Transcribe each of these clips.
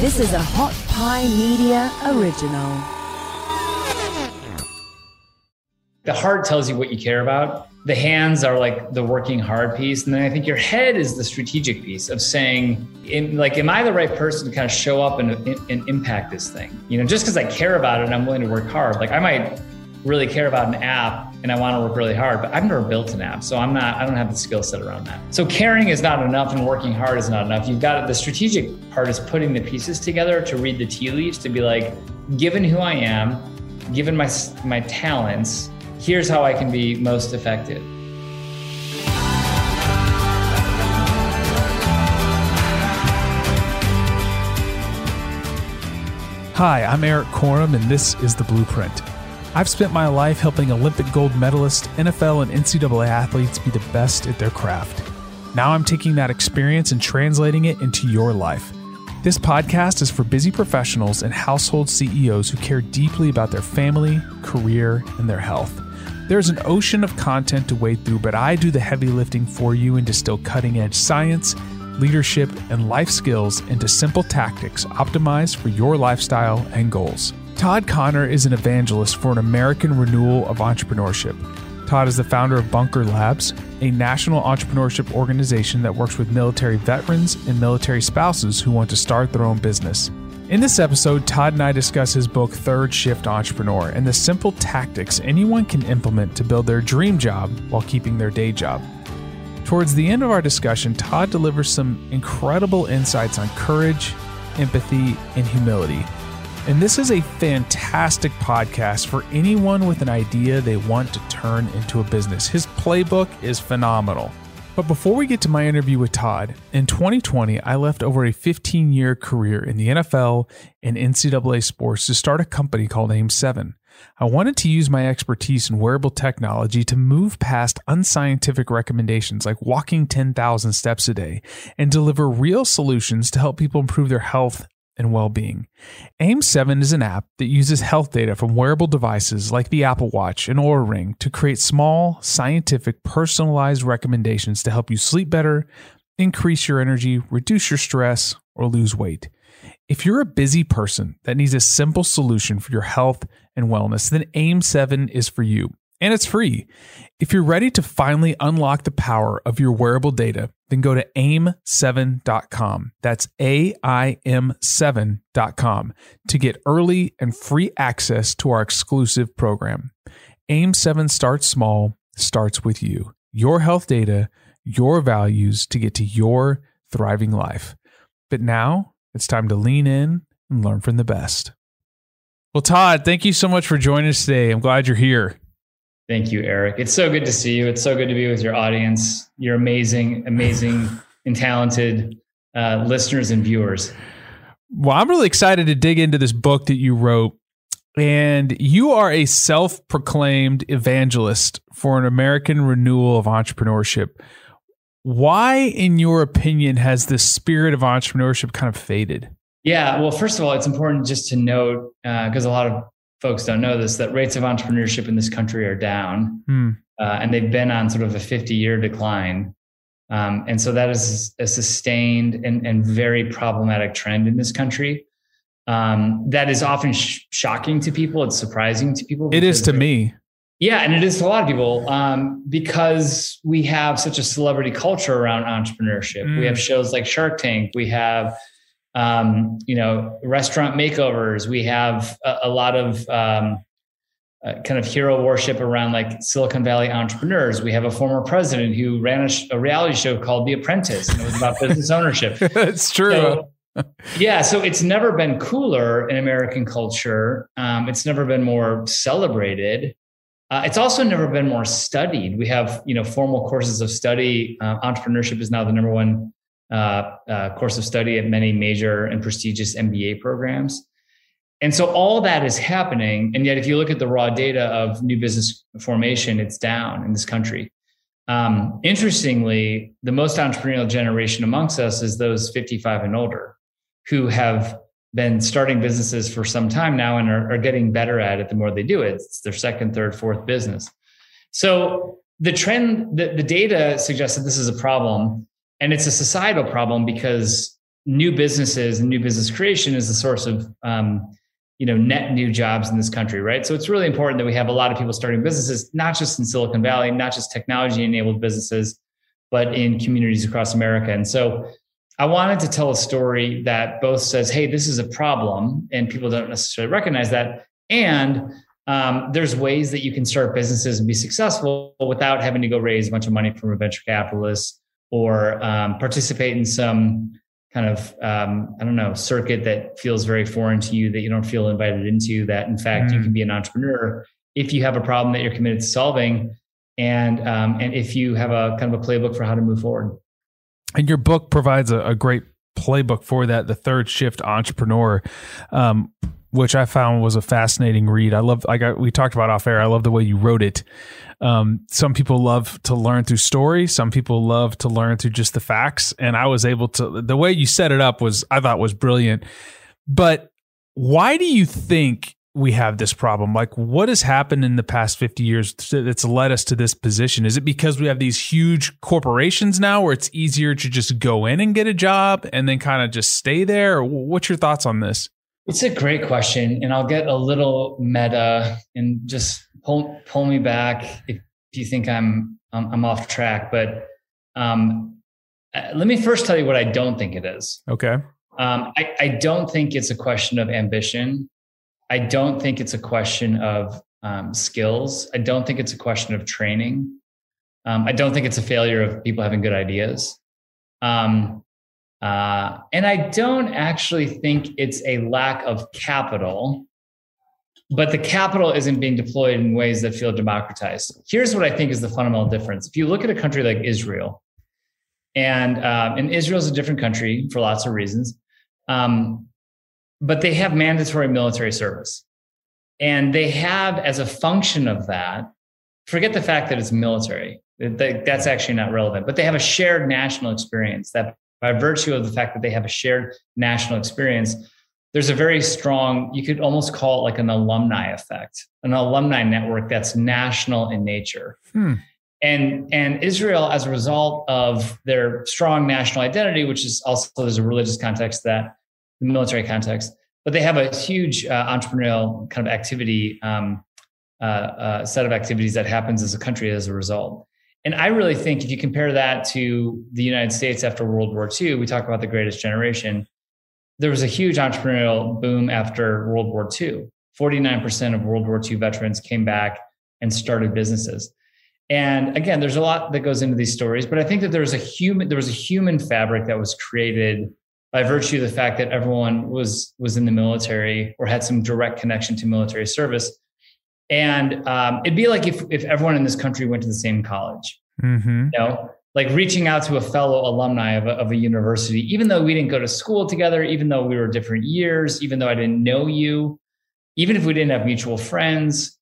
This is a Hot Pie Media original. The heart tells you what you care about. The hands are like the working hard piece. And then I think your head is the strategic piece of saying, in, like, am I the right person to kind of show up and, and impact this thing? You know, just because I care about it and I'm willing to work hard, like I might really care about an app and I want to work really hard, but I've never built an app. So I'm not, I don't have the skill set around that. So caring is not enough and working hard is not enough. You've got the strategic part is putting the pieces together to read the tea leaves to be like, given who I am, given my, my talents, here's how I can be most effective. Hi, I'm Erik Korem, and this is The Blueprint. I've spent my life helping Olympic gold medalists, NFL, and NCAA athletes be the best at their craft. Now I'm taking that experience and translating it into your life. This podcast is for busy professionals and household CEOs who care deeply about their family, career, and their health. There's an ocean of content to wade through, but I do the heavy lifting for you and distill cutting edge science, leadership, and life skills into simple tactics optimized for your lifestyle and goals. Todd Connor is an evangelist for an American renewal of entrepreneurship. Todd is the founder of Bunker Labs, a national entrepreneurship organization that works with military veterans and military spouses who want to start their own business. In this episode, Todd and I discuss his book, Third Shift Entrepreneur, and the simple tactics anyone can implement to build their dream job while keeping their day job. Towards the end of our discussion, Todd delivers some incredible insights on courage, empathy, and humility and this is a fantastic podcast for anyone with an idea they want to turn into a business. His playbook is phenomenal. But before we get to my interview with Todd, in 2020, I left over a 15 year career in the NFL and NCAA sports to start a company called AIM7. I wanted to use my expertise in wearable technology to move past unscientific recommendations like walking 10,000 steps a day and deliver real solutions to help people improve their health and well being. AIM7 is an app that uses health data from wearable devices like the Apple Watch and Oura Ring to create small, scientific, personalized recommendations to help you sleep better, increase your energy, reduce your stress, or lose weight. If you're a busy person that needs a simple solution for your health and wellness, then AIM7 is for you and it's free. If you're ready to finally unlock the power of your wearable data, then go to aim7.com. That's A I M 7.com to get early and free access to our exclusive program. AIM7 starts small, starts with you, your health data, your values to get to your thriving life. But now it's time to lean in and learn from the best. Well, Todd, thank you so much for joining us today. I'm glad you're here. Thank you, Erik. It's so good to see you. It's so good to be with your audience. You're amazing, amazing, and talented uh, listeners and viewers. Well, I'm really excited to dig into this book that you wrote. And you are a self proclaimed evangelist for an American renewal of entrepreneurship. Why, in your opinion, has the spirit of entrepreneurship kind of faded? Yeah, well, first of all, it's important just to note because uh, a lot of folks don't know this that rates of entrepreneurship in this country are down hmm. uh, and they've been on sort of a 50 year decline. Um, and so that is a sustained and, and very problematic trend in this country. Um, that is often sh- shocking to people. It's surprising to people it is to me. Yeah and it is to a lot of people um, because we have such a celebrity culture around entrepreneurship. Mm. we have shows like shark tank. We have um, you know, restaurant makeovers. We have a, a lot of um, uh, kind of hero worship around like Silicon Valley entrepreneurs. We have a former president who ran a, sh- a reality show called The Apprentice, and it was about business ownership. It's true. So, yeah, so it's never been cooler in American culture. Um, it's never been more celebrated. Uh, it's also never been more studied. We have, you know, formal courses of study. Uh, entrepreneurship is now the number one course of study at many major and prestigious MBA programs. And so all that is happening. And yet, if you look at the raw data of new business formation, it's down in this country. Um, interestingly, the most entrepreneurial generation amongst us is those 55 and older who have been starting businesses for some time now and are, are getting better at it the more they do it. It's their second, third, fourth business. So the trend, the, the data suggests that this is a problem. And it's a societal problem because new businesses and new business creation is the source of um, you know net new jobs in this country right? So it's really important that we have a lot of people starting businesses not just in silicon valley not just technology enabled businesses but in communities across america. And so i wanted to tell a story that both says hey this is a problem and people don't necessarily recognize that. And um, there's ways that you can start businesses and be successful without having to go raise a bunch of money from a venture capitalist or um, participate in some kind of um, I don't know circuit that feels very foreign to you that you don't feel invited into. That in fact mm. you can be an entrepreneur if you have a problem that you're committed to solving, and um, and if you have a kind of a playbook for how to move forward. And your book provides a, a great playbook for that. The third shift entrepreneur. Um, which I found was a fascinating read. I love, I got, we talked about off air. I love the way you wrote it. Um, some people love to learn through story. Some people love to learn through just the facts. And I was able to, the way you set it up was, I thought was brilliant. But why do you think we have this problem? Like, what has happened in the past 50 years that's led us to this position? Is it because we have these huge corporations now where it's easier to just go in and get a job and then kind of just stay there? What's your thoughts on this? It's a great question. And I'll get a little meta and just pull pull me back if you think I'm I'm, I'm off track. But um, uh, let me first tell you what I don't think it is. Okay. Um, I, I don't think it's a question of ambition. I don't think it's a question of um, skills. I don't think it's a question of training. Um, I don't think it's a failure of people having good ideas. Um, uh, and I don't actually think it's a lack of capital but the capital isn't being deployed in ways that feel democratized. Here's what I think is the fundamental difference. If you look at a country like Israel, and um, and Israel is a different country for lots of reasons, um, but they have mandatory military service, and they have as a function of that. Forget the fact that it's military; that's actually not relevant. But they have a shared national experience that, by virtue of the fact that they have a shared national experience, there's a very strong, you could almost call it like an alumni effect, an alumni network that's national in nature. Hmm. And, and Israel, as a result of their strong national identity, which is also there's a religious context that the military context, but they have a huge uh, entrepreneurial kind of activity um, uh, uh, set of activities that happens as a country as a result. And I really think if you compare that to the United States after World War II, we talk about the greatest generation there was a huge entrepreneurial boom after World War II. 49% of World War II veterans came back and started businesses. And again, there's a lot that goes into these stories, but I think that there was a human there was a human fabric that was created by virtue of the fact that everyone was was in the military or had some direct connection to military service. And um, it'd be like if if everyone in this country went to the same college. Mm-hmm. You know, like reaching out to a fellow alumni of a, of a university, even though we didn't go to school together, even though we were different years, even though I didn't know you, even if we didn't have mutual friends,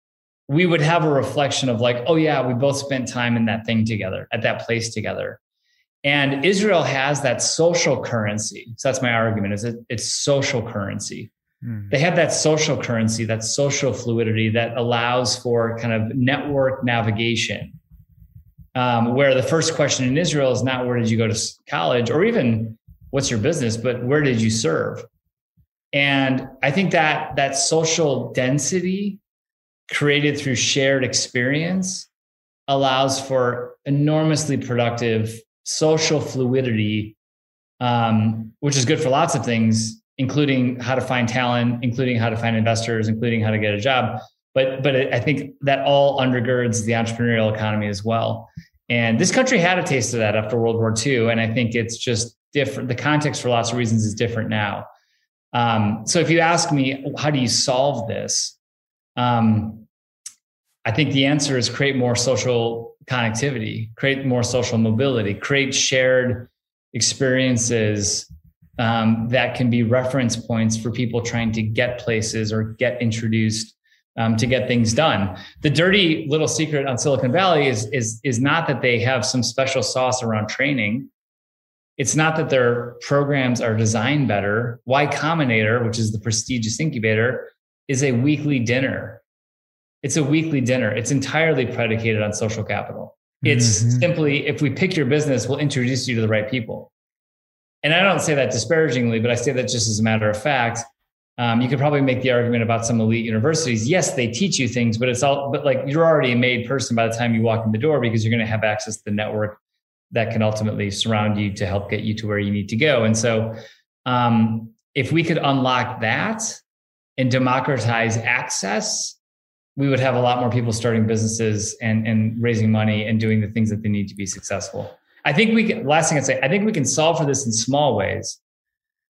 we would have a reflection of like, oh yeah, we both spent time in that thing together, at that place together. And Israel has that social currency. So that's my argument is it, it's social currency. Mm. They have that social currency, that social fluidity that allows for kind of network navigation um, where the first question in Israel is not where did you go to college or even what's your business, but where did you serve? And I think that that social density created through shared experience allows for enormously productive social fluidity, um, which is good for lots of things, including how to find talent, including how to find investors, including how to get a job. But but I think that all undergirds the entrepreneurial economy as well. And this country had a taste of that after World War II. And I think it's just different. The context for lots of reasons is different now. Um, so if you ask me, how do you solve this? Um, I think the answer is create more social connectivity, create more social mobility, create shared experiences um, that can be reference points for people trying to get places or get introduced um, to get things done. The dirty little secret on Silicon Valley is, is, is not that they have some special sauce around training. It's not that their programs are designed better. Y Combinator, which is the prestigious incubator, is a weekly dinner. It's a weekly dinner. It's entirely predicated on social capital. It's mm-hmm. simply if we pick your business, we'll introduce you to the right people. and I don't say that disparagingly, but I say that just as a matter of fact. Um, you could probably make the argument about some elite universities. Yes, they teach you things, but it's all, but like you're already a made person by the time you walk in the door because you're going to have access to the network that can ultimately surround you to help get you to where you need to go. And so, um, if we could unlock that and democratize access, we would have a lot more people starting businesses and, and raising money and doing the things that they need to be successful. I think we can, last thing I'd say, I think we can solve for this in small ways.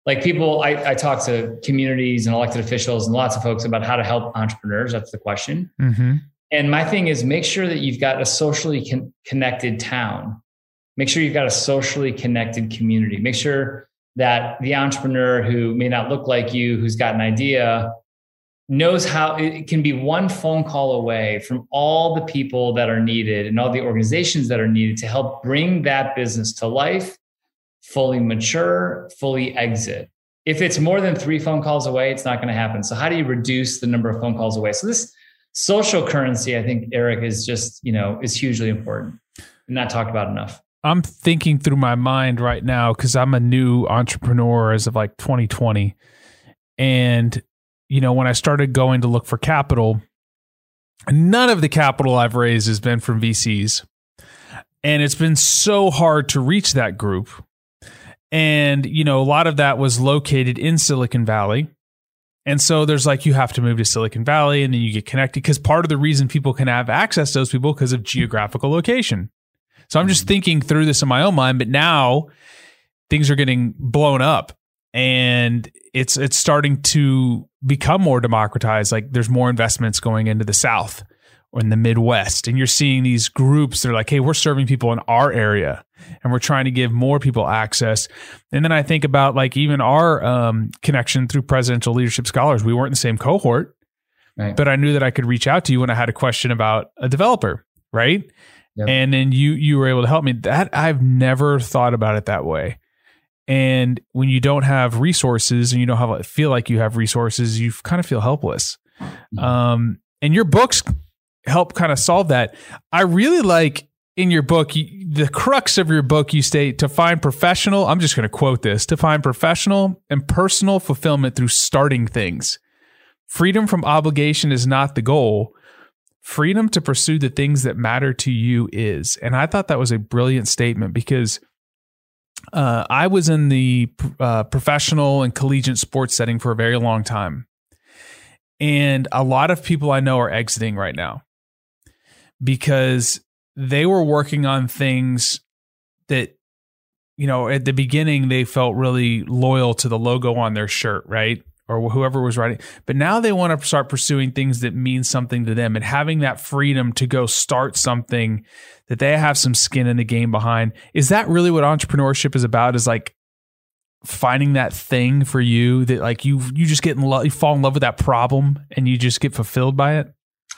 Like people I, I, talk to communities and elected officials and lots of folks about how to help entrepreneurs. That's the question. Mm-hmm. and my thing is make sure that you've got a socially con- connected town. Make sure you've got a socially connected community. Make sure that the entrepreneur who may not look like you who's got an idea knows how it can be one phone call away from all the people that are needed and all the organizations that are needed to help bring that business to life fully mature, fully exit. If it's more than three phone calls away, it's not going to happen. So how do you reduce the number of phone calls away? So this social currency, I think, Erik, is just, you know, is hugely important and not talked about enough. I'm thinking through my mind right now because I'm a new entrepreneur as of like 2020. And, you know, when I started going to look for capital, none of the capital I've raised has been from VCs. And it's been so hard to reach that group and, you know, a lot of that was located in Silicon Valley. And so there's like, you have to move to Silicon Valley and then you get connected because part of the reason people can have access to those people because of geographical location. So I'm just mm-hmm. thinking through this in my own mind, but now things are getting blown up and it's it's starting to become more democratized. Like there's more investments going into the South or in the Midwest. And you're seeing these groups, they're like, hey, we're serving people in our area and we're trying to give more people access. And then I think about like even our um, connection through presidential leadership scholars. We weren't in the same cohort, right. but I knew that I could reach out to you when I had a question about a developer, right? Yep. And then you you were able to help me. That I've never thought about it that way. And when you don't have resources and you don't have feel like you have resources, you kind of feel helpless. Mm-hmm. Um, and your books help kind of solve that. I really like in your book, the crux of your book, you state to find professional, I'm just going to quote this to find professional and personal fulfillment through starting things. Freedom from obligation is not the goal. Freedom to pursue the things that matter to you is. And I thought that was a brilliant statement because uh, I was in the uh, professional and collegiate sports setting for a very long time. And a lot of people I know are exiting right now because they were working on things that you know at the beginning they felt really loyal to the logo on their shirt right or whoever was writing but now they want to start pursuing things that mean something to them and having that freedom to go start something that they have some skin in the game behind is that really what entrepreneurship is about is like finding that thing for you that like you you just get in love you fall in love with that problem and you just get fulfilled by it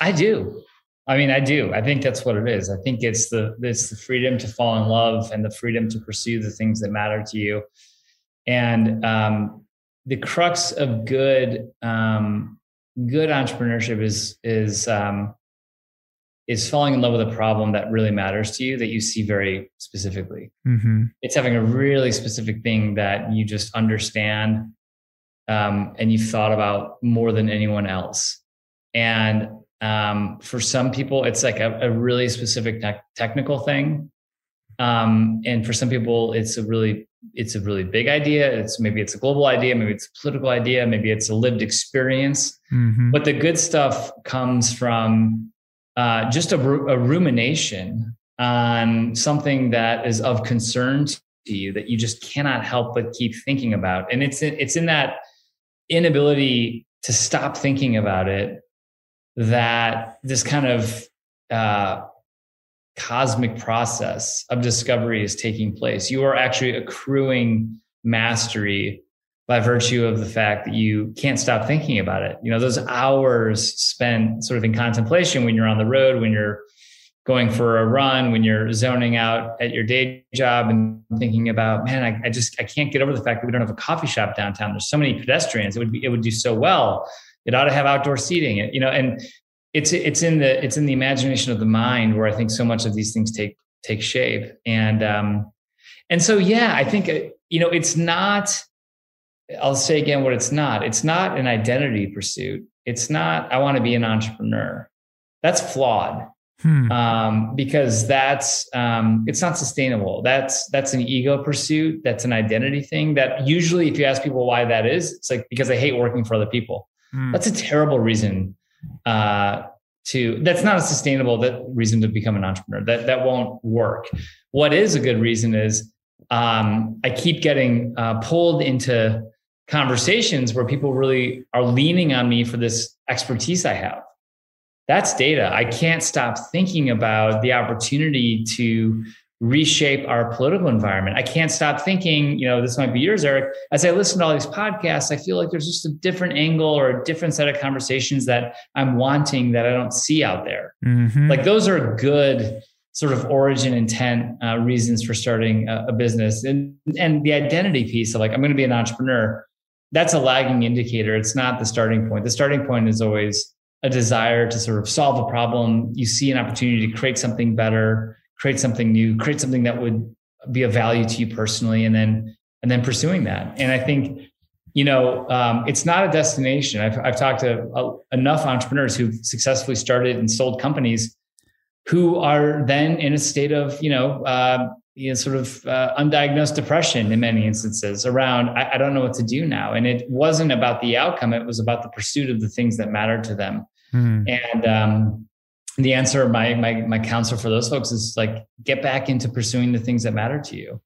i do I mean, I do. I think that's what it is. I think it's the it's the freedom to fall in love and the freedom to pursue the things that matter to you. And um, the crux of good um, good entrepreneurship is is um, is falling in love with a problem that really matters to you that you see very specifically. Mm-hmm. It's having a really specific thing that you just understand um, and you've thought about more than anyone else. And um, for some people, it's like a, a really specific te- technical thing. Um, and for some people, it's a really it's a really big idea. It's maybe it's a global idea, maybe it's a political idea, maybe it's a lived experience. Mm-hmm. But the good stuff comes from uh, just a, a rumination on something that is of concern to you that you just cannot help but keep thinking about. And it's it's in that inability to stop thinking about it that this kind of uh, cosmic process of discovery is taking place. You are actually accruing mastery by virtue of the fact that you can't stop thinking about it. You know, those hours spent sort of in contemplation when you're on the road, when you're going for a run, when you're zoning out at your day job and thinking about, man, I, I just I can't get over the fact that we don't have a coffee shop downtown. There's so many pedestrians. It would be it would do so well it ought to have outdoor seating. You know, and it's it's in the it's in the imagination of the mind where I think so much of these things take take shape. And um, and so yeah i think uh, you know it's not i'll say again what it's not. It's not an identity pursuit. It's not i want to be an entrepreneur. That's flawed. Hmm. um, because that's um, it's not sustainable. That's that's an ego pursuit. That's an identity thing that usually if you ask people why that is it's like because i hate working for other people. Hmm. that's a terrible reason uh, to that's not a sustainable that reason to become an entrepreneur. That that won't work. What is a good reason is um, i keep getting uh, pulled into conversations where people really are leaning on me for this expertise i have. That's data. I can't stop thinking about the opportunity to reshape our political environment. I can't stop thinking, you know, this might be yours, Erik. As I listen to all these podcasts, I feel like there's just a different angle or a different set of conversations that I'm wanting that I don't see out there. Mm-hmm. Like those are good sort of origin intent uh, reasons for starting a, a, business and and the identity piece of like I'm going to be an entrepreneur. That's a lagging indicator. It's not the starting point. The starting point is always a desire to sort of solve a problem. You see an opportunity to create something better create something new, create something that would be of value to you personally, and then and then pursuing that. And I think you know um, it's not a destination. I've I've talked to uh, enough entrepreneurs who've successfully started and sold companies who are then in a state of you know. Uh, you know, sort of uh, undiagnosed depression in many instances around I, I, don't know what to do now and it wasn't about the outcome it was about the pursuit of the things that mattered to them mm. and um, the answer my my my counsel for those folks is like get back into pursuing the things that matter to you.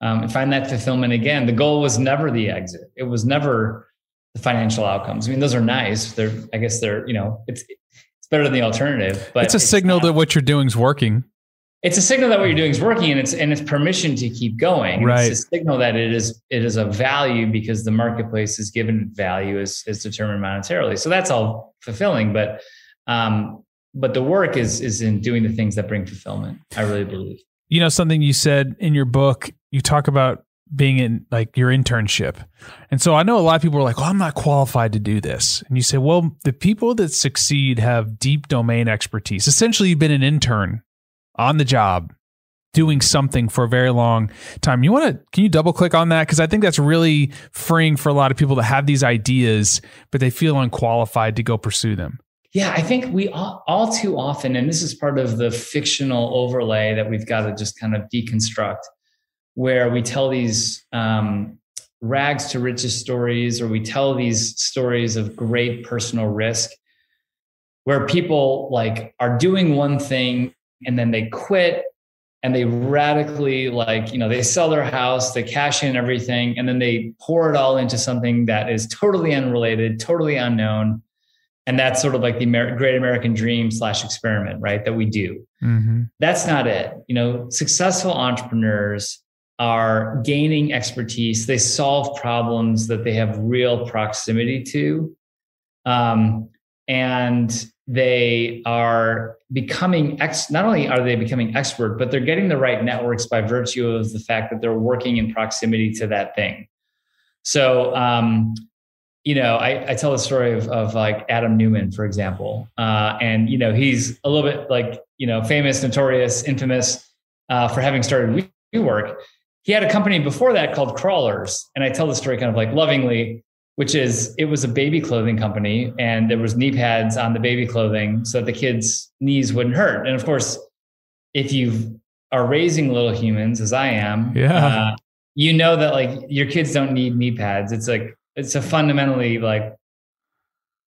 Um, and find that fulfillment again. The goal was never the exit. It was never the financial outcomes. I mean those are nice. They're i guess they're you know it's it's better than the alternative but it's a it's signal not, that what you're doing is working. It's a signal that what you're doing is working and it's and it's permission to keep going. Right. it's a signal that it is it is a value because the marketplace is given value is is determined monetarily. So that's all fulfilling but um but the work is is in doing the things that bring fulfillment. I really believe. You know, something you said in your book, you talk about being in like your internship. And so I know a lot of people are like, well, I'm not qualified to do this. And you say, well, the people that succeed have deep domain expertise. Essentially, you've been an intern on the job doing something for a very long time. You want to, can you double click on that? Because I think that's really freeing for a lot of people to have these ideas, but they feel unqualified to go pursue them. Yeah, I think we all, all, too often, and this is part of the fictional overlay that we've got to just kind of deconstruct, where we tell these um, rags to riches stories, or we tell these stories of great personal risk, where people like are doing one thing and then they quit and they radically like you know they sell their house they cash in everything and then they pour it all into something that is totally unrelated totally unknown and that's sort of like the Amer- great american dream slash experiment right that we do. Mm-hmm. that's not it. You know successful entrepreneurs are gaining expertise. They solve problems that they have real proximity to um, and they are becoming ex not only are they becoming expert but they're getting the right networks by virtue of the fact that they're working in proximity to that thing. So um, you know, I, I tell the story of, of like Adam Neumann, for example. Uh, and, you know, he's a little bit like, you know, famous, notorious, infamous uh, for having started WeWork. He had a company before that called Krawlers. And I tell the story kind of like lovingly, which is it was a baby clothing company and there was knee pads on the baby clothing so that the kids' knees wouldn't hurt. And of course, if you are raising little humans, as I am, yeah. Uh, you know that like your kids don't need knee pads. It's like it's a fundamentally like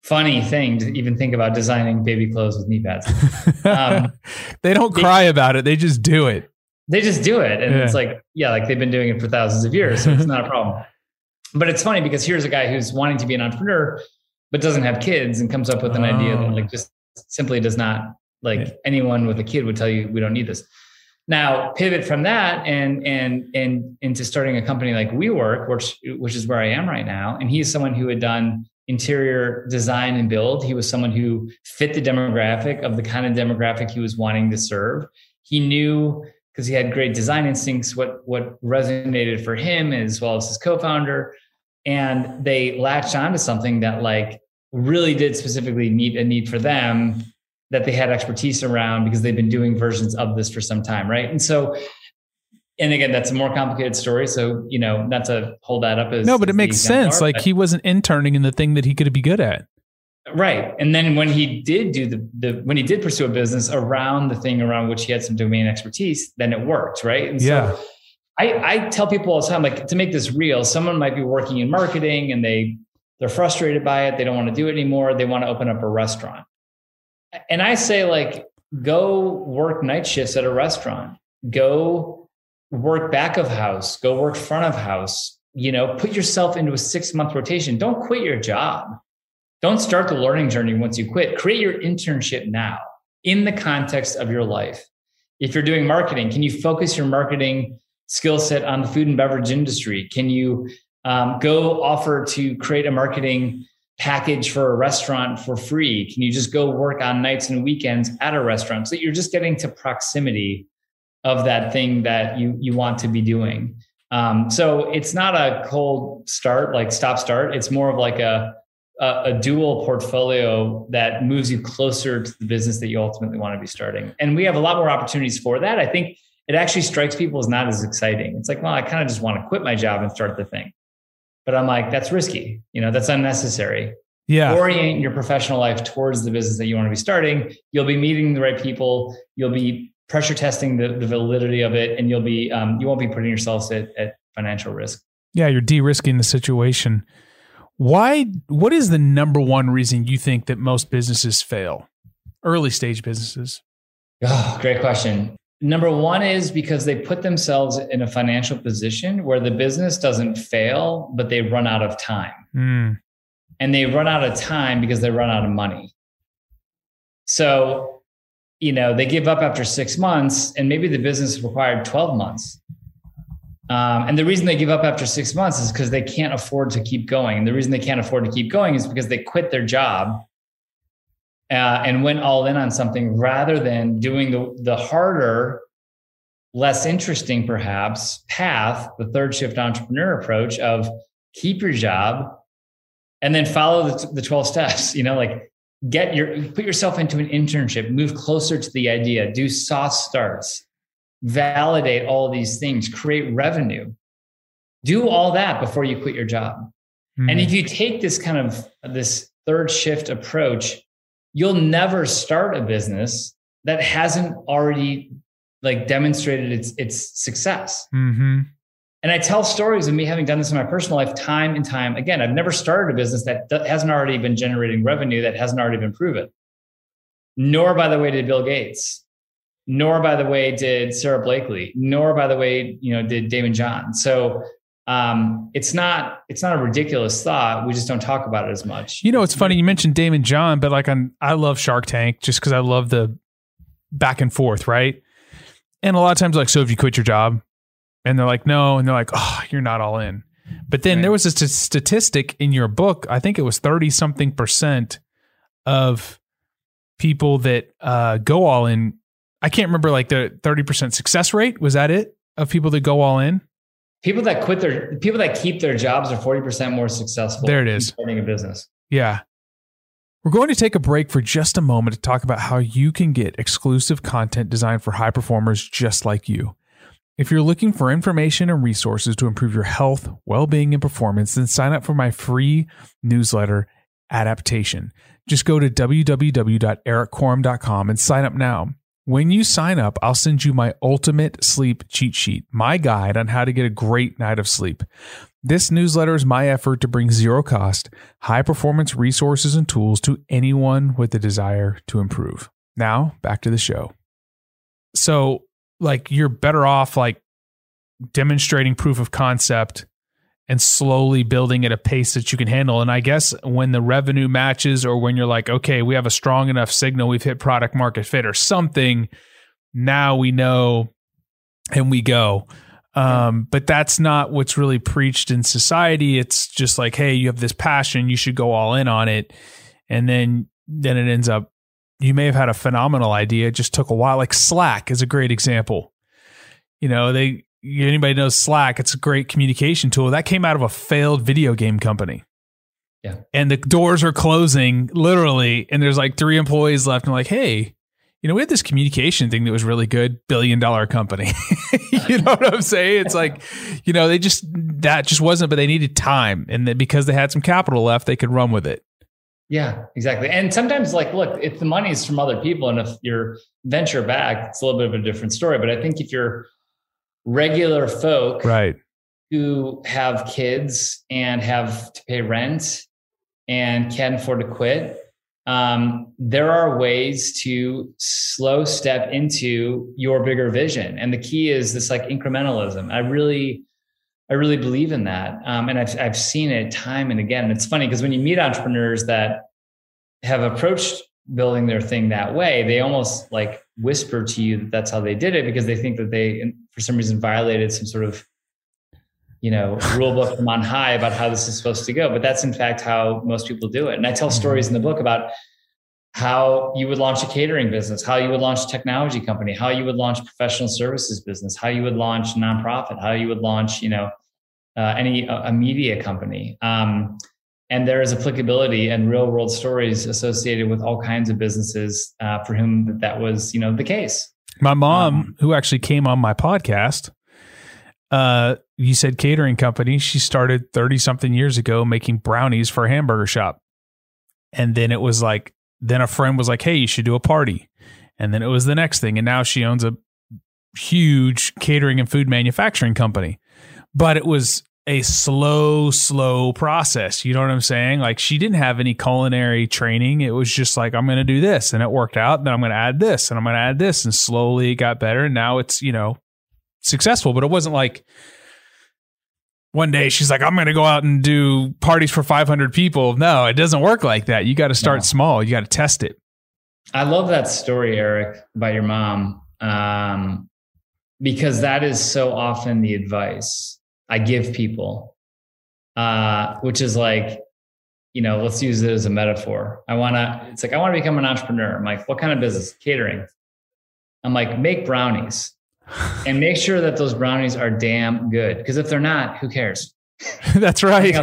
funny thing to even think about designing baby clothes with knee pads. Um, they don't cry they, about it; they just do it. They just do it, and yeah. it's like, yeah, like they've been doing it for thousands of years, so it's not a problem. But it's funny because here's a guy who's wanting to be an entrepreneur, but doesn't have kids, and comes up with an oh. idea that like just simply does not like yeah. anyone with a kid would tell you we don't need this. Now pivot from that and and and into starting a company like WeWork, which which is where I am right now. And he's someone who had done interior design and build. He was someone who fit the demographic of the kind of demographic he was wanting to serve. He knew because he had great design instincts what what resonated for him as well as his co-founder. And they latched onto something that like really did specifically meet a need for them that they had expertise around because they've been doing versions of this for some time, right? And so and again, that's a more complicated story. So, you know, not to hold that up as no, but it makes sense. Like but- he wasn't interning in the thing that he could be good at. Right. And then when he did do the, the when he did pursue a business around the thing around which he had some domain expertise, then it worked. Right. And Yeah. so I, I tell people all the time, like to make this real, someone might be working in marketing and they they're frustrated by it, they don't want to do it anymore, they want to open up a restaurant. And I say, like, go work night shifts at a restaurant, go work back of house, go work front of house, you know, put yourself into a six month rotation. Don't quit your job. Don't start the learning journey once you quit. Create your internship now in the context of your life. If you're doing marketing, can you focus your marketing skill set on the food and beverage industry? Can you um, go offer to create a marketing package for a restaurant for free? Can you just go work on nights and weekends at a restaurant so you're just getting to proximity of that thing that you you want to be doing? Um, so it's not a cold start, like stop start. It's more of like a a, a dual portfolio that moves you closer to the business that you ultimately want to be starting. And we have a lot more opportunities for that. I think it actually strikes people as not as exciting. It's like, well, I kind of just want to quit my job and start the thing. But I'm like, that's risky. You know, that's unnecessary. Yeah. Orient your professional life towards the business that you want to be starting. You'll be meeting the right people. You'll be pressure testing the, the validity of it, and you'll be um, you won't be putting yourselves at, at financial risk. Yeah, you're de-risking the situation. Why what is the number one reason you think that most businesses fail? Early stage businesses. Oh, great question. Number one is because they put themselves in a financial position where the business doesn't fail, but they run out of time. Mm, And they run out of time because they run out of money. So, you know, they give up after six months, and maybe the business required 12 months. Um, and the reason they give up after six months is because they can't afford to keep going. And the reason they can't afford to keep going is because they quit their job uh, and went all in on something rather than doing the, the harder, less interesting, perhaps, path, the third shift entrepreneur approach of keep your job and then follow the, the 12 steps, you know, like get your, put yourself into an internship, move closer to the idea, do soft starts, validate all these things, create revenue. Do all that before you quit your job. mm. And if you take this kind of this third shift approach, you'll never start a business that hasn't already like demonstrated its its success. Mhm. And I tell stories of me having done this in my personal life time and time again. I've never started a business that that hasn't already been generating revenue that hasn't already been proven. Nor, by the way, did Bill Gates. Nor, by the way, did Sara Blakely. Nor, by the way, you know, did Daymond John. So um, it's not it's not a ridiculous thought. We just don't talk about it as much. You know, it's funny you mentioned Daymond John, but like on I love Shark Tank just because I love the back and forth, right? And a lot of times, like, so if you quit your job, and they're like, no, and they're like, oh, you're not all in. But then Right. there was a st- statistic in your book. I think it was thirty something percent of people that uh, go all in. I can't remember like the thirty percent success rate. Was that it of people that go all in? People that quit their people that keep their jobs are forty percent more successful. There it is. starting a business. Yeah. We're going to take a break for just a moment to talk about how you can get exclusive content designed for high performers just like you. If you're looking for information and resources to improve your health, well being, and performance, then sign up for my free newsletter, Adaptation. Just go to www.erikkorem.com and sign up now. When you sign up, I'll send you my ultimate sleep cheat sheet, my guide on how to get a great night of sleep. This newsletter is my effort to bring zero cost, high performance resources and tools to anyone with the desire to improve. Now, back to the show. So, like, you're better off like demonstrating proof of concept and slowly building at a pace that you can handle. And I guess when the revenue matches or when you're like, okay, we have a strong enough signal, we've hit product market fit or something, now we know and we go. Um, but that's not what's really preached in society. It's just like, hey, you have this passion, you should go all in on it. And then then it ends up you may have had a phenomenal idea, it just took a while. Like Slack is a great example. You know, they anybody knows Slack, it's a great communication tool. That came out of a failed video game company. Yeah. And the doors are closing literally, and there's like three employees left, and like, hey, you know, we had this communication thing that was really good, billion dollar company. you know what I'm saying? It's like, you know, they just, that just wasn't, but they needed time. And that because they had some capital left, they could run with it. Yeah, exactly. And sometimes, like, look, if the money is from other people and if you're venture back, it's a little bit of a different story. But I think if you're regular folk right. who have kids and have to pay rent and can't afford to quit, um, there are ways to slow step into your bigger vision. And the key is this like incrementalism. I really, I really believe in that. Um, and I've, I've seen it time and again. And it's funny because when you meet entrepreneurs that have approached building their thing that way, they almost like whisper to you that that's how they did it because they think that they, for some reason, violated some sort of you know, rule book from on high about how this is supposed to go. But that's in fact how most people do it. And I tell stories in the book about how you would launch a catering business, how you would launch a technology company, how you would launch professional services business, how you would launch a nonprofit, how you would launch, you know, uh, any a media company. Um, and there is applicability and real world stories associated with all kinds of businesses uh, for whom that was, you know, the case. My mom, um, who actually came on my podcast, uh, you said catering company. She started 30 something years ago making brownies for a hamburger shop. And then it was like, then a friend was like, hey, you should do a party. And then it was the next thing. And now she owns a huge catering and food manufacturing company. But it was a slow, slow process. You know what I'm saying? Like she didn't have any culinary training. It was just like, I'm going to do this. And it worked out. Then I'm going to add this and I'm going to add this. And slowly it got better. And now it's, you know, successful, but it wasn't like one day she's like, I'm going to go out and do parties for 500 people. No, it doesn't work like that. You got to start no. small. You got to test it. I love that story, Erik, about your mom, um, because that is so often the advice I give people, uh, which is like, you know, let's use it as a metaphor. I want to, it's like, I want to become an entrepreneur. I'm like, what kind of business? Catering. I'm like, make brownies and make sure that those brownies are damn good. Because if they're not, who cares? That's right.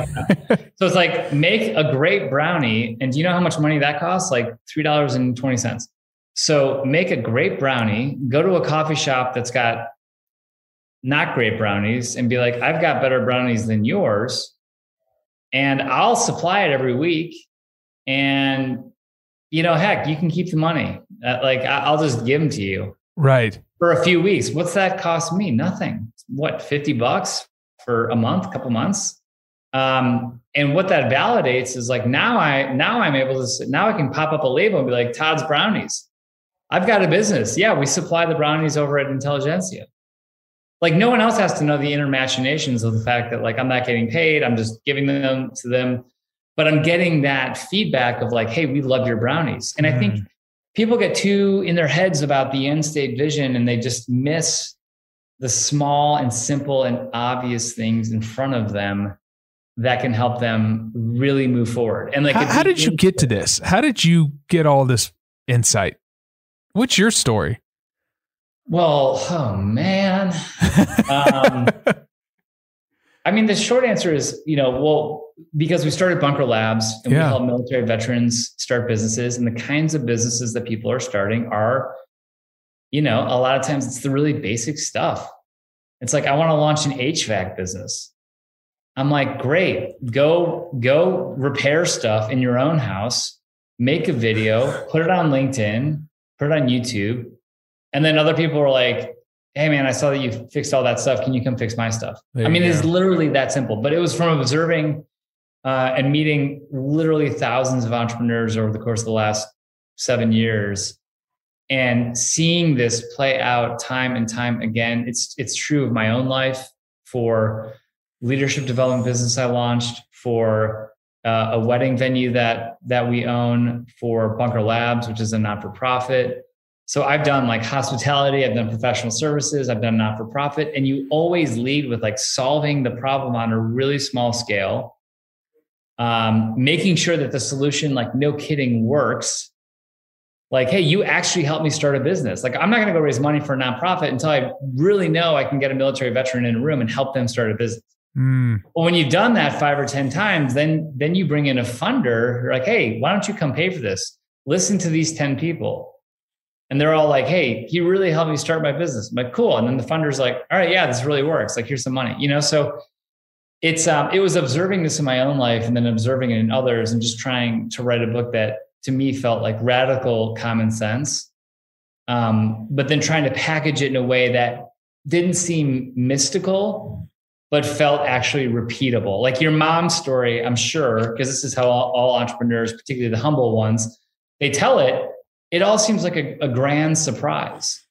so it's like make a great brownie. And do you know how much money that costs? Like $3.20. So make a great brownie, go to a coffee shop that's got not great brownies and be like, I've got better brownies than yours. And I'll supply it every week. And, you know, heck, you can keep the money. Uh, like I'll just give them to you. Right for a few weeks. What's that cost me? Nothing. What, 50 bucks for a month, couple months? Um, and what that validates is like now I now I'm able to now I can pop up a label and be like Todd's Brownies. I've got a business. Yeah, we supply the brownies over at Intelligentsia. Like no one else has to know the inner machinations of the fact that like I'm not getting paid. I'm just giving them to them, but I'm getting that feedback of like, hey, we love your brownies. And I think mm people get too in their heads about the end state vision and they just miss the small and simple and obvious things in front of them that can help them really move forward. And like, how, how did you get to this? How did you get all this insight? What's your story? Well, oh man. um, I mean, the short answer is, you know, well, because we started Bunker Labs and yeah. we help military veterans start businesses, and the kinds of businesses that people are starting are, you know, a lot of times it's the really basic stuff. It's like I want to launch an HVAC business. I'm like, great, go go repair stuff in your own house, make a video, put it on LinkedIn, put it on YouTube, and then other people were like, hey man, I saw that you fixed all that stuff. Can you come fix my stuff? There I mean, it's literally that simple. But it was from observing uh, and meeting literally thousands of entrepreneurs over the course of the last seven years and seeing this play out time and time again. It's it's true of my own life for leadership development business I launched for uh, a wedding venue that that we own for Bunker Labs, which is a not for profit so I've done like hospitality, I've done professional services, I've done not for profit, and you always lead with like solving the problem on a really small scale, um, making sure that the solution, like no kidding, works. Like, hey, you actually helped me start a business. Like, I'm not going to go raise money for a nonprofit until I really know I can get a military veteran in a room and help them start a business. Mm. Well, when you've done that five or ten times, then then you bring in a funder. You're like, hey, why don't you come pay for this? Listen to these ten people And they're all like, hey, he really helped me start my business. I'm like, cool. And then the funder's like, all right, yeah, this really works. Like, here's some money, you know? So it's, um, it was observing this in my own life and then observing it in others and just trying to write a book that to me felt like radical common sense. Um, but then trying to package it in a way that didn't seem mystical, but felt actually repeatable. Like your mom's story, I'm sure, because this is how all, all, entrepreneurs, particularly the humble ones, they tell it. It all seems like a, a grand surprise.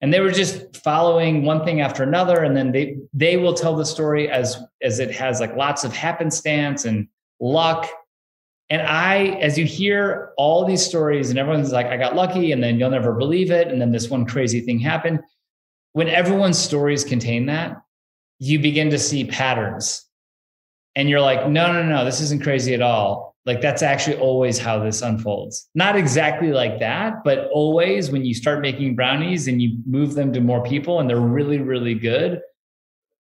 And they were just following one thing after another. And then they they will tell the story as as it has like lots of happenstance and luck. And I, as you hear all these stories, and everyone's like, I got lucky, and then you'll never believe it. And then this one crazy thing happened. When everyone's stories contain that, you begin to see patterns and you're like no no no this isn't crazy at all like that's actually always how this unfolds not exactly like that but always when you start making brownies and you move them to more people and they're really really good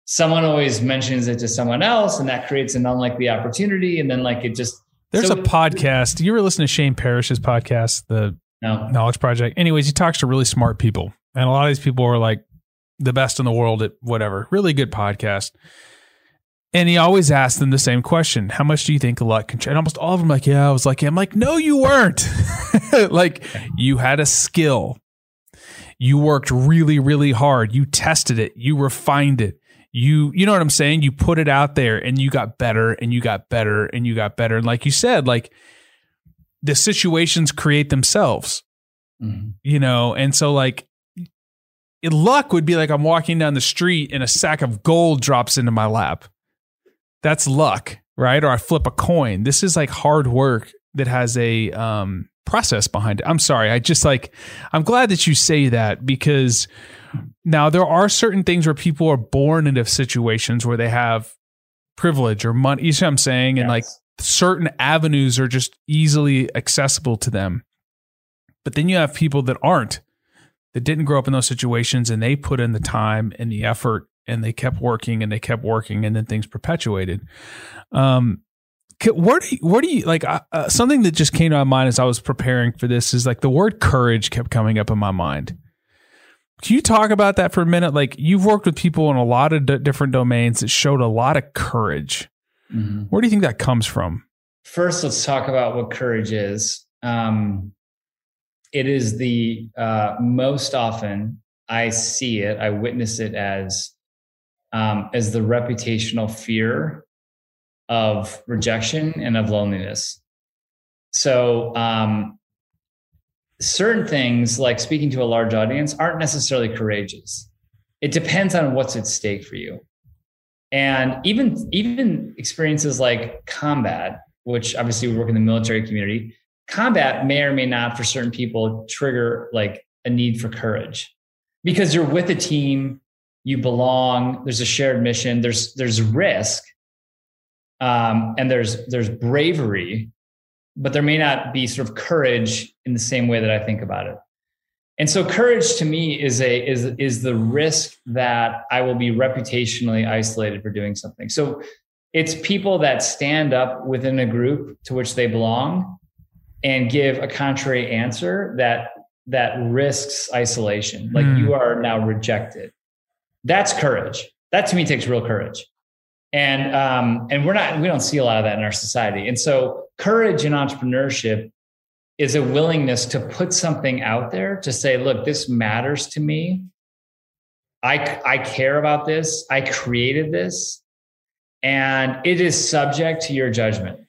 someone always mentions it to someone else and that creates an unlikely opportunity and then like it just there's so, a podcast you ever listen to shane parrish's podcast the no. knowledge project anyways he talks to really smart people and a lot of these people are like the best in the world at whatever. Really good podcast. And he always asked them the same question: How much do you think luck can change? And almost all of them, like, yeah, I was like, I'm like, no, you weren't. like, you had a skill. You worked really, really hard. You tested it. You refined it. You, you know what I'm saying? You put it out there, and you got better, and you got better, and you got better. And like you said, like the situations create themselves. Mm-hmm. You know, and so like luck would be like I'm walking down the street and a sack of gold drops into my lap. That's luck, right? Or I flip a coin. This is like hard work that has a um, process behind it. I'm sorry. I just like, I'm glad that you say that because now there are certain things where people are born into situations where they have privilege or money. You see what I'm saying? Yes. And like certain avenues are just easily accessible to them. But then you have people that aren't that didn't grow up in those situations and they put in the time and the effort and they kept working and they kept working and then things perpetuated. Um, where do you, where do you like uh, uh, something that just came to my mind as I was preparing for this is like the word courage kept coming up in my mind. Can you talk about that for a minute? Like you've worked with people in a lot of d- different domains that showed a lot of courage. Mm-hmm. Where do you think that comes from? First, let's talk about what courage is. Um, it is the uh, most often I see it, I witness it as um, as the reputational fear of rejection and of loneliness. So um, certain things like speaking to a large audience aren't necessarily courageous. It depends on what's at stake for you. And even even experiences like combat, which obviously we work in the military community, combat may or may not for certain people trigger like a need for courage because you're with a team you belong there's a shared mission there's there's risk um, and there's there's bravery but there may not be sort of courage in the same way that i think about it. And so courage to me is a is is the risk that i will be reputationally isolated for doing something. So it's people that stand up within a group to which they belong and give a contrary answer that that risks isolation. Like mm. you are now rejected that's courage. That to me takes real courage. And um and we're not we don't see a lot of that in our society. And so courage in entrepreneurship is a willingness to put something out there to say look this matters to me. I i care about this. I created this. And it is subject to your judgment.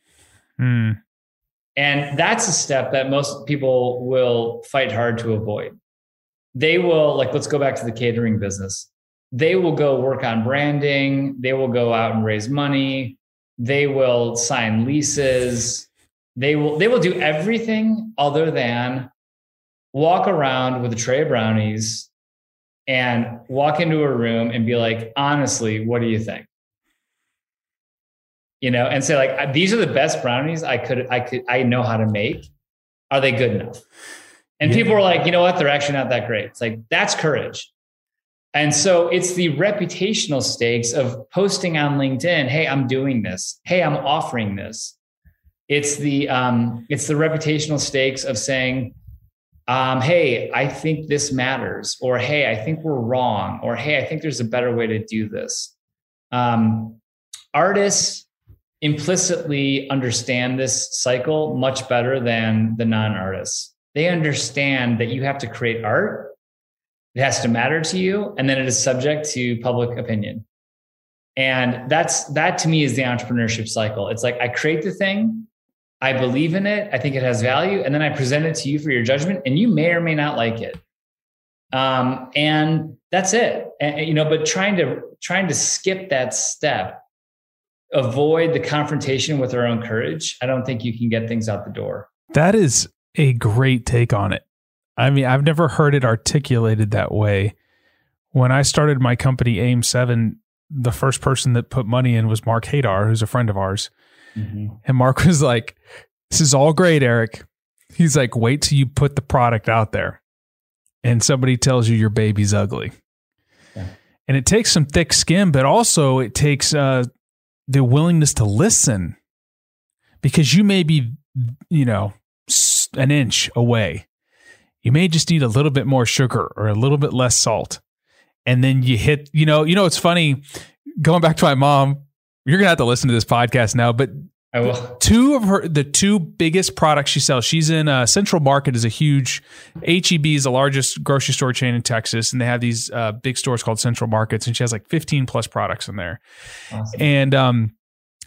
Mm. And that's a step that most people will fight hard to avoid. They will, like, let's go back to the catering business. They will go work on branding, they will go out and raise money, they will sign leases, they will they will do everything other than walk around with a tray of brownies and walk into a room and be like, honestly, what do you think? you know, and say like, these are the best brownies I could, I could, I know how to make. Are they good enough? And yeah. people are like, you know what? They're actually not that great. It's like, that's courage. And so it's the reputational stakes of posting on LinkedIn, hey, I'm doing this. Hey, I'm offering this. It's the um, it's the reputational stakes of saying, um, hey, I think this matters, or hey, I think we're wrong, or hey, I think there's a better way to do this. Um, artists implicitly understand this cycle much better than the non artists. They understand that you have to create art, it has to matter to you, and then it is subject to public opinion. And that's that to me is the entrepreneurship cycle. It's like I create the thing, I believe in it, I think it has value, and then I present it to you for your judgment, and you may or may not like it. Um, and that's it. And, you know, but trying to trying to skip that step avoid the confrontation with our own courage, I don't think you can get things out the door. That is a great take on it. I mean, I've never heard it articulated that way. When I started my company AIM 7, the first person that put money in was Mark Hadar, who's a friend of ours. Mm-hmm. And Mark was like, This is all great, Erik. He's like, Wait till you put the product out there and somebody tells you your baby's ugly. Yeah. And it takes some thick skin, but also it takes uh, the willingness to listen because you may be, you know, an inch away. You may just need a little bit more sugar or a little bit less salt. And then you hit, you know, you know, it's funny going back to my mom. You're going to have to listen to this podcast now, but I will. Two of her, the two biggest products she sells. She's in uh, Central Market is a huge HEB is the largest grocery store chain in Texas, and they have these uh, big stores called Central Markets, and she has like 15 plus products in there. Awesome. And um,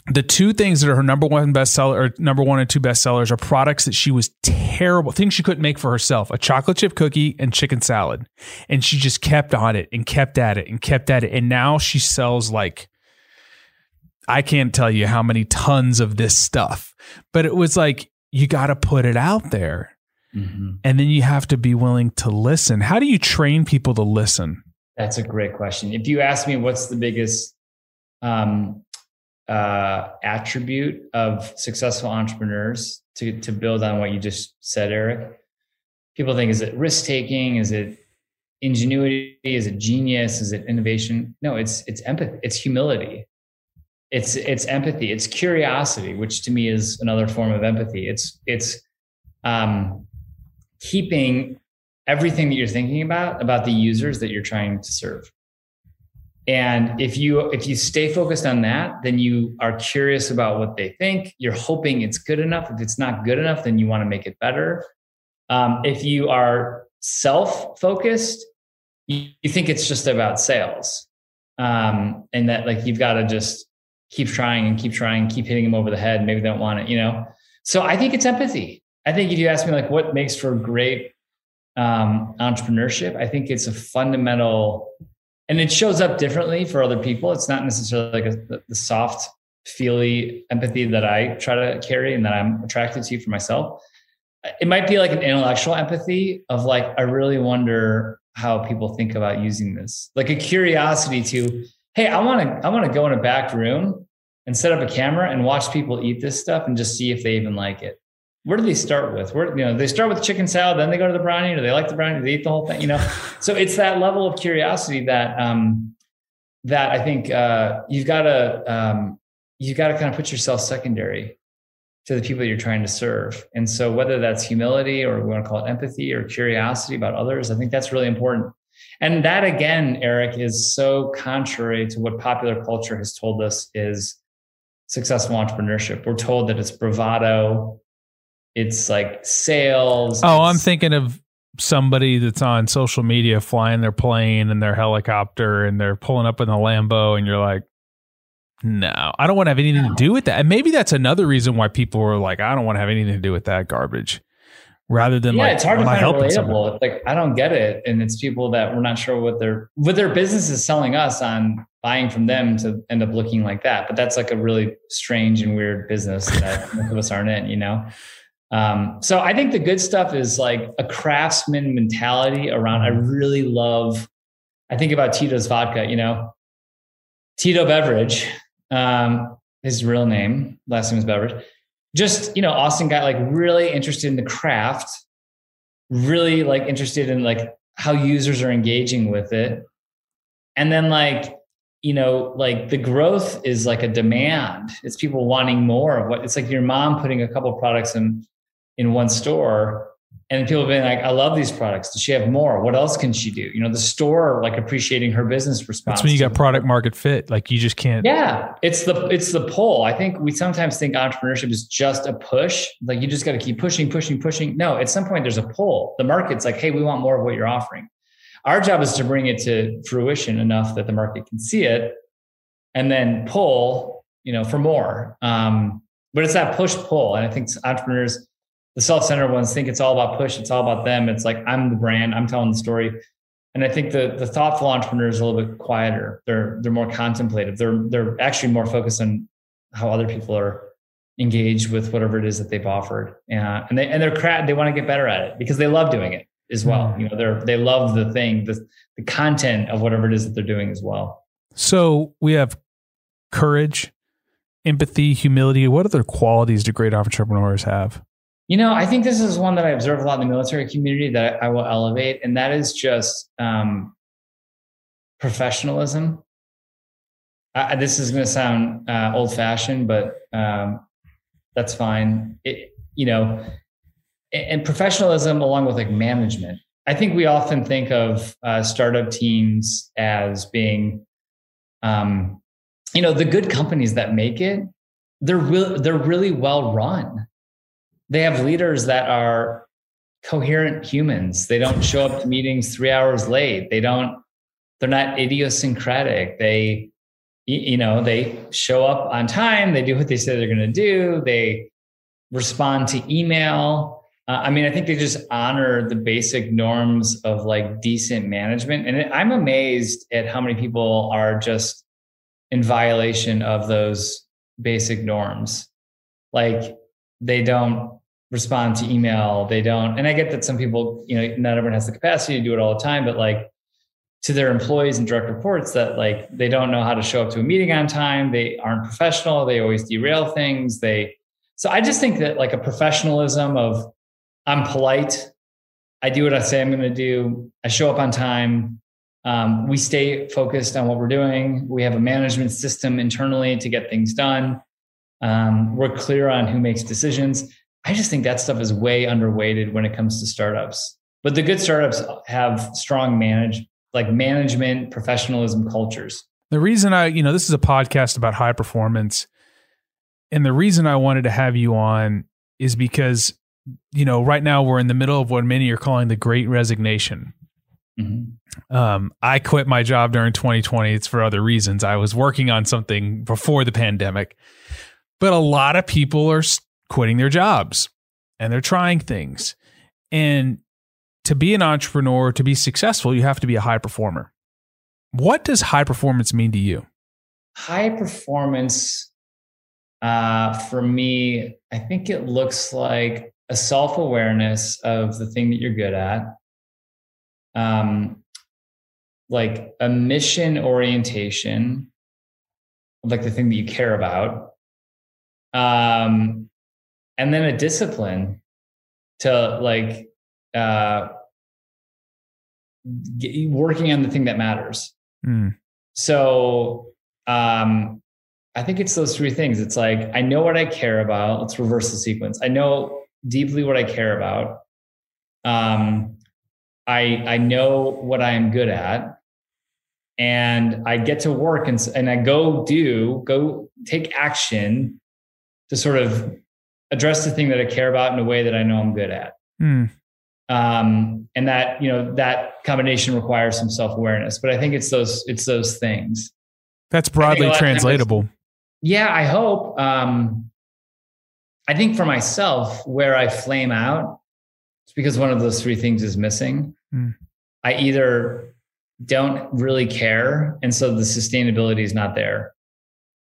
the two things that are her number one bestseller or number one and two bestsellers are products that she was terrible things she couldn't make for herself a chocolate chip cookie and chicken salad and she just kept on it and kept at it and kept at it and now she sells like I can't tell you how many tons of this stuff, but it was like, you got to put it out there. Mm-hmm. And then you have to be willing to listen. How do you train people to listen? That's a great question. If you ask me what's the biggest um, uh, attribute of successful entrepreneurs to, to build on what you just said, Erik, people think is it risk taking? Is it ingenuity? Is it genius? Is it innovation? No, it's it's empathy. It's humility it's it's empathy it's curiosity which to me is another form of empathy it's it's um, keeping everything that you're thinking about about the users that you're trying to serve and if you if you stay focused on that then you are curious about what they think you're hoping it's good enough if it's not good enough then you want to make it better um, if you are self focused you, you, think it's just about sales um, and that like you've got to just keep trying and keep trying, keep hitting them over the head. Maybe they don't want it, you know? So I think it's empathy. I think if you ask me like what makes for great um, entrepreneurship, I think it's a fundamental, and it shows up differently for other people. It's not necessarily like a, the soft, feely empathy that I try to carry and that I'm attracted to for myself. It might be like an intellectual empathy of like, I really wonder how people think about using this, like a curiosity to, hey, I want to I want to go in a back room and set up a camera and watch people eat this stuff and just see if they even like it. Where do they start with? Where you know they start with chicken salad, then they go to the brownie. Do they like the brownie? Do they eat the whole thing? You know, so it's that level of curiosity that um, that I think uh, you've got to um, you've got to kind of put yourself secondary to the people you're trying to serve. And so whether that's humility or we want to call it empathy or curiosity about others, I think that's really important. And that again, Erik, is so contrary to what popular culture has told us is successful entrepreneurship. We're told that it's bravado, it's like sales. Oh, I'm thinking of somebody that's on social media flying their plane and their helicopter and they're pulling up in the Lambo and you're like, no, I don't want to have anything no. to do with that. And maybe that's another reason why people are like, I don't want to have anything to do with that garbage rather than yeah, like, it's hard to find relatable. It's like I don't get it, and it's people that we're not sure what their what their business is selling us on buying from them to end up looking like that. But that's like a really strange and weird business that most of us aren't in, you know. Um, so I think the good stuff is like a craftsman mentality around. I really love. I think about Tito's vodka. You know, Tito Beveridge, um, his real name, last name is Beveridge just you know austin got like really interested in the craft really like interested in like how users are engaging with it and then like you know like the growth is like a demand it's people wanting more of what it's like your mom putting a couple products in in one store and people have been like, I love these products. Does she have more? What else can she do? You know, the store like appreciating her business response. That's when you got product market fit. Like you just can't. Yeah, it's the it's the pull. I think we sometimes think entrepreneurship is just a push. Like you just got to keep pushing, pushing, pushing. No, at some point there's a pull. The market's like, hey, we want more of what you're offering. Our job is to bring it to fruition enough that the market can see it, and then pull, you know, for more. Um, but it's that push pull, and I think entrepreneurs the self-centered ones think it's all about push it's all about them. It's like i'm the brand i'm telling the story. And i think the the thoughtful entrepreneurs are a little bit quieter. They're they're more contemplative. They're they're actually more focused on how other people are engaged with whatever it is that they've offered. Uh, and they and they're crap they want to get better at it because they love doing it as well. Mm. you know they're they love the thing the, the content of whatever it is that they're doing as well. So we have courage empathy humility. What other qualities do great entrepreneurs have you know, I think this is one that I observe a lot in the military community that I will elevate, and that is just um, professionalism. Uh, this is going to sound uh, old fashioned, but um, that's fine. It, you know, and professionalism along with like management. I think we often think of uh, startup teams as being, um, you know, the good companies that make it. They're re- they're really well run they have leaders that are coherent humans. They don't show up to meetings three hours late. They don't, they're not idiosyncratic. They, you know, they show up on time. They do what they say they're going to do. They respond to email. Uh, I mean, I think they just honor the basic norms of like decent management. And I'm amazed at how many people are just in violation of those basic norms. Like they don't respond to email. They don't, and I get that some people, you know, not everyone has the capacity to do it all the time, but like to their employees and direct reports that like they don't know how to show up to a meeting on time. They aren't professional. They always derail things. They, so I just think that like a professionalism of I'm polite. I do what I say I'm going to do. I show up on time. Um, we stay focused on what we're doing. We have a management system internally to get things done. Um, we're clear on who makes decisions. I just think that stuff is way underweighted when it comes to startups. But the good startups have strong manage like management professionalism cultures. The reason I, you know, this is a podcast about high performance. And the reason I wanted to have you on is because, you know, right now we're in the middle of what many are calling the great resignation. Mm-hmm. Um, I quit my job during 2020. It's for other reasons. I was working on something before the pandemic, but a lot of people are quitting their jobs and they're trying things. And to be an entrepreneur, to be successful, you have to be a high performer. What does high performance mean to you? High performance, uh, for me, I think it looks like a self awareness of the thing that you're good at, um, like a mission orientation, like the thing that you care about, um, and then a discipline to like uh, get, working on the thing that matters. Mm. So um, I think it's those three things. It's like I know what I care about. Let's reverse the sequence. I know deeply what I care about. Um, I I know what I am good at, and I get to work and and I go do go take action to sort of address the thing that I care about in a way that I know I'm good at. Mm. Um, and that, you know, that combination requires some self-awareness, but I think it's those, it's those things. That's broadly translatable. yeah, I hope. Um, I think for myself, where I flame out, it's because one of those three things is missing. Mm. I either don't really care, and so the sustainability is not there.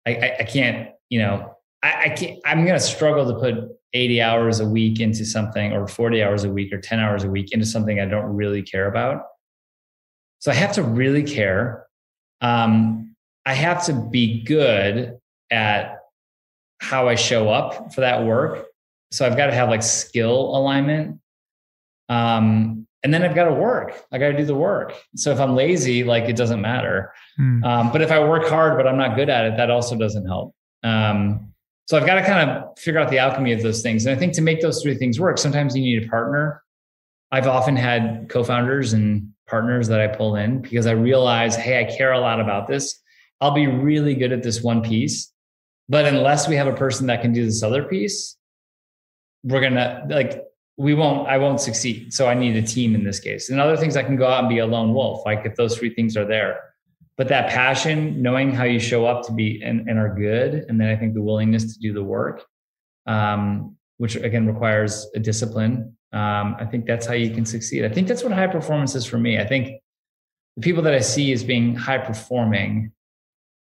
I, I, I can't, you know, I, I can't, I'm going to struggle to put 80 hours a week into something or 40 hours a week or 10 hours a week into something I don't really care about. So I have to really care. Um, I have to be good at how I show up for that work. So I've got to have like skill alignment. Um, and then I've got to work. I got to do the work. So if I'm lazy, like it doesn't matter. Mm. Um, but if I work hard, but I'm not good at it, that also doesn't help. Um, so I've got to kind of figure out the alchemy of those things. And I think to make those three things work, sometimes you need a partner. I've often had co-founders and partners that I pull in because I realize, hey, I care a lot about this. I'll be really good at this one piece, but unless we have a person that can do this other piece, we're gonna like we won't i won't succeed so i need a team in this case and other things i can go out and be a lone wolf like if those three things are there but that passion knowing how you show up to be and, and are good and then i think the willingness to do the work um, which again requires a discipline um, i think that's how you can succeed. I think that's what high performance is for me. I think the people that i see as being high performing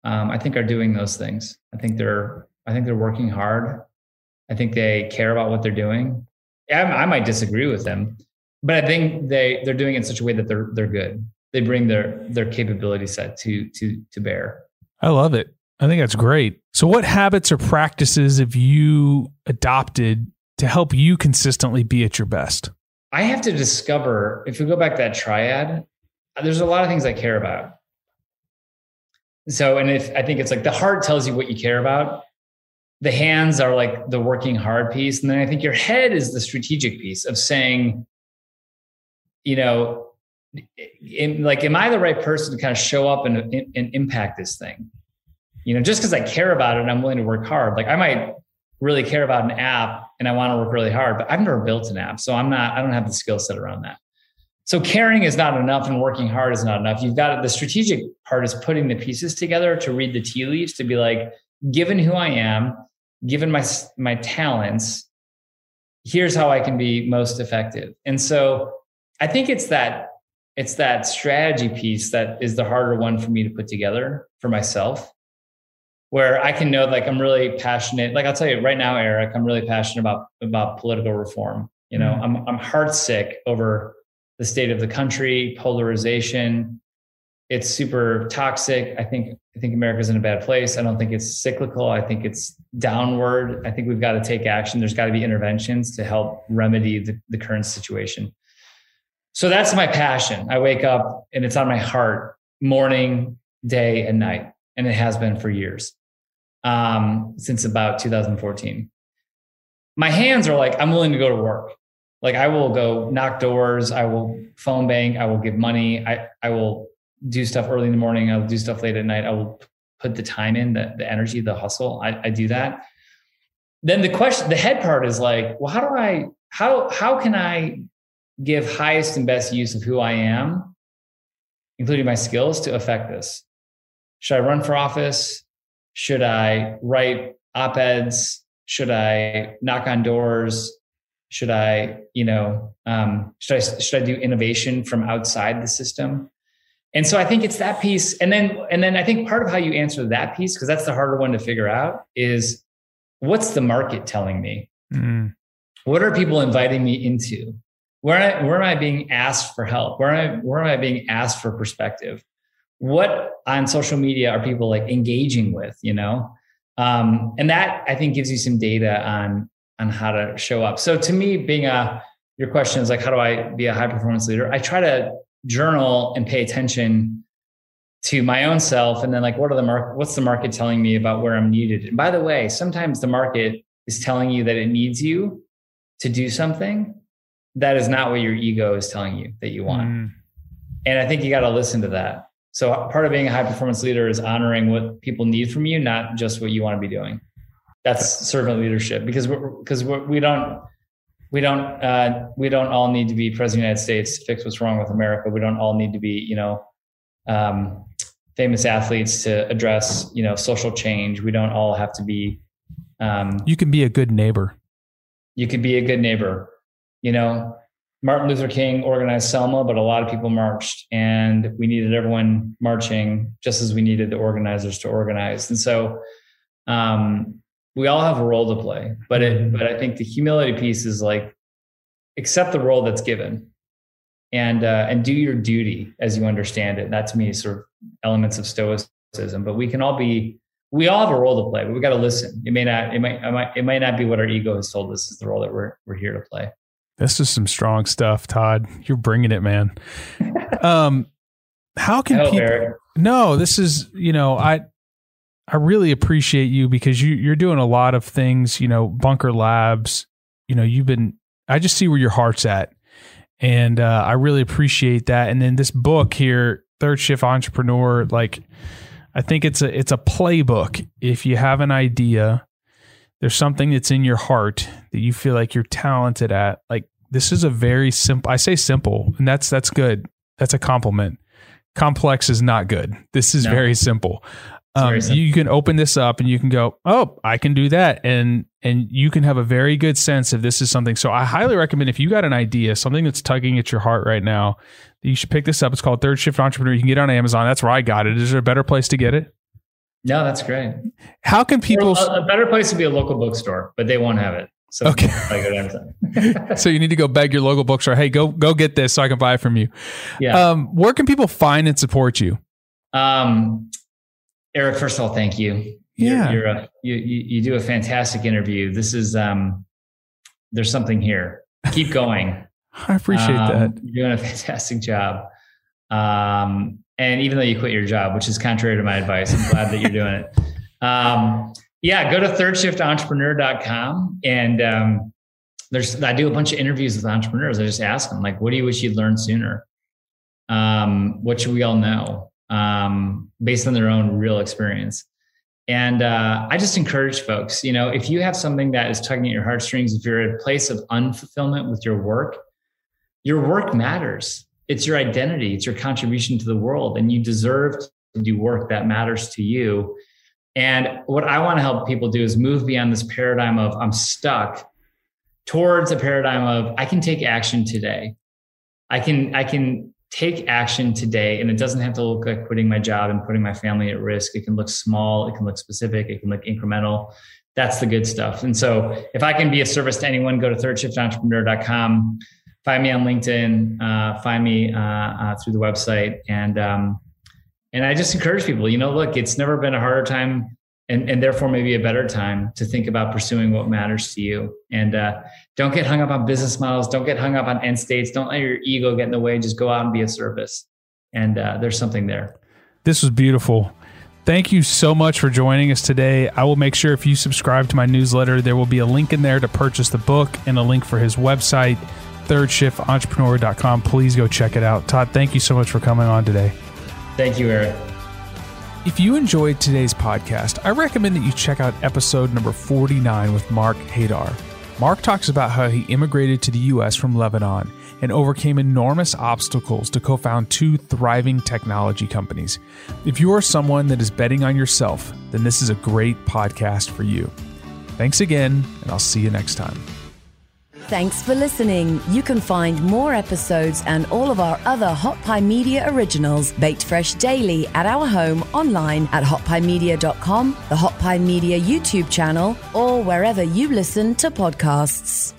um, i think are doing those things. I think they're i think they're working hard. I think they care about what they're doing. I, I might disagree with them, but I think they they're doing it in such a way that they're they're good. They bring their their capability set to to to bear. I love it. I think that's great. So, what habits or practices have you adopted to help you consistently be at your best? I have to discover, if we go back to that triad, there's a lot of things I care about. So, and if I think it's like the heart tells you what you care about, the hands are like the working hard piece. And then I think your head is the strategic piece of saying, you know, like, am I the right person to kind of show up and, and impact this thing? You know, just because I care about it and I'm willing to work hard. Like I might really care about an app and I want to work really hard, but I've never built an app. So I'm not, I don't have the skill set around that. So caring is not enough and working hard is not enough. You've got the strategic part is putting the pieces together to read the tea leaves to be like, given who I am, given my my talents here's how i can be most effective and so i think it's that it's that strategy piece that is the harder one for me to put together for myself where i can know like i'm really passionate like i'll tell you right now erik i'm really passionate about about political reform you know mm-hmm. i'm i'm heartsick over the state of the country polarization it's super toxic. I think I think America's in a bad place. I don't think it's cyclical. I think it's downward. I think we've got to take action. There's got to be interventions to help remedy the, the current situation. So that's my passion. I wake up and it's on my heart morning, day, and night. And it has been for years. Um, since about 2014. My hands are like, I'm willing to go to work. Like I will go knock doors, I will phone bank, I will give money, I, I will do stuff early in the morning. I'll do stuff late at night. I will put the time in, the, the energy, the hustle. I, I do that. Then the question, the head part is like, well, how do I, how, how can I give highest and best use of who I am, including my skills to affect this? Should I run for office? Should I write op-eds? Should I knock on doors? Should I, you know, um, should I should I do innovation from outside the system? And so I think it's that piece. And then, and then I think part of how you answer that piece, because that's the harder one to figure out, is what's the market telling me? Mm. What are people inviting me into? Where, am I, where am I being asked for help? Where am I, where am I being asked for perspective? What on social media are people like engaging with, you know? Um, and that I think gives you some data on, on how to show up. So to me, being a, your question is like, how do I be a high performance leader? I try to journal and pay attention to my own self and then like what are the market what's the market telling me about where i'm needed and by the way sometimes the market is telling you that it needs you to do something that is not what your ego is telling you that you want mm. and i think you got to listen to that so part of being a high performance leader is honoring what people need from you not just what you want to be doing that's servant leadership because we're because we're, we don't we don't uh, we don't all need to be president of the United States to fix what's wrong with America. We don't all need to be you know um, famous athletes to address you know social change. We don't all have to be. Um, you can be a good neighbor. You could be a good neighbor. You know, Martin Luther King organized Selma, but a lot of people marched, and we needed everyone marching just as we needed the organizers to organize. And so, um, we all have a role to play, but it, mm-hmm. but I think the humility piece is like accept the role that's given and uh, and do your duty as you understand it. That to me is sort of elements of stoicism. But we can all be we all have a role to play, but we got to listen. It may not it might, it might it might not be what our ego has told us is the role that we're we're here to play. This is some strong stuff, Todd. You're bringing it, man. um, how can people? Erik. No, this is you know I I really appreciate you because you you're doing a lot of things, you know, Bunker Labs, you know, you've been I just see where your heart's at. And uh, I really appreciate that. And then this book here, Third Shift Entrepreneur, like I think it's a it's a playbook. If you have an idea, there's something that's in your heart that you feel like you're talented at. Like this is a very simple. I say simple, and that's that's good. That's a compliment. Complex is not good. This is No. very simple. Um, very simple. you can open this up and you can go, oh, I can do that, and and you can have a very good sense if this is something. So I highly recommend if you got an idea, something that's tugging at your heart right now, that you should pick this up. It's called Third Shift Entrepreneur. You can get it on Amazon. That's where I got it. Is there a better place to get it? No, that's great. How can people? a, a better place would be a local bookstore, but they won't have it. So Okay. I go to Amazon. so you need to go beg your local bookstore. Hey, go go get this so I can buy it from you. yeah. Um, where can people find and support you? Um, Erik, first of all, thank you. Yeah. You're, you're a, you, you you do a fantastic interview. This is um, there's something here. Keep going. I appreciate Um, that. You're doing a fantastic job. Um, and even though you quit your job, which is contrary to my advice, I'm glad that you're doing it. Um, yeah, go to thirdshiftentrepreneur.com and um, there's I do a bunch of interviews with entrepreneurs. I just ask them like, what do you wish you'd learned sooner? Um, what should we all know? Um, based on their own real experience. And uh, I just encourage folks, you know, if you have something that is tugging at your heartstrings, if you're at a place of unfulfillment with your work, your work matters. It's your identity, it's your contribution to the world, and you deserve to do work that matters to you. And what I want to help people do is move beyond this paradigm of I'm stuck towards a paradigm of I can take action today. I can I can take action today and it doesn't have to look like quitting my job and putting my family at risk. It can look small, it can look specific, it can look incremental. That's the good stuff. And so if I can be of service to anyone, go to thirdshiftentrepreneur.com, find me on LinkedIn, uh, find me uh, uh, through the website. And um, and I just encourage people, you know, look, it's never been a harder time and, and therefore maybe a better time to think about pursuing what matters to you. And uh, don't get hung up on business models. Don't get hung up on end states. Don't let your ego get in the way. Just go out and be a service. And uh, there's something there. This was beautiful. Thank you so much for joining us today. I will make sure if you subscribe to my newsletter, there will be a link in there to purchase the book and a link for his website, thirdshiftentrepreneur.com. Please go check it out. Todd, thank you so much for coming on today. Thank you, Erik. If you enjoyed today's podcast, I recommend that you check out episode number 49 with Mark Hadar. Mark talks about how he immigrated to the U.S. from Lebanon and overcame enormous obstacles to co found two thriving technology companies. If you are someone that is betting on yourself, then this is a great podcast for you. Thanks again, and I'll see you next time. Thanks for listening. You can find more episodes and all of our other Hot Pie Media originals baked fresh daily at our home online at hotpiemedia.com, the Hot Pie Media YouTube channel, or wherever you listen to podcasts.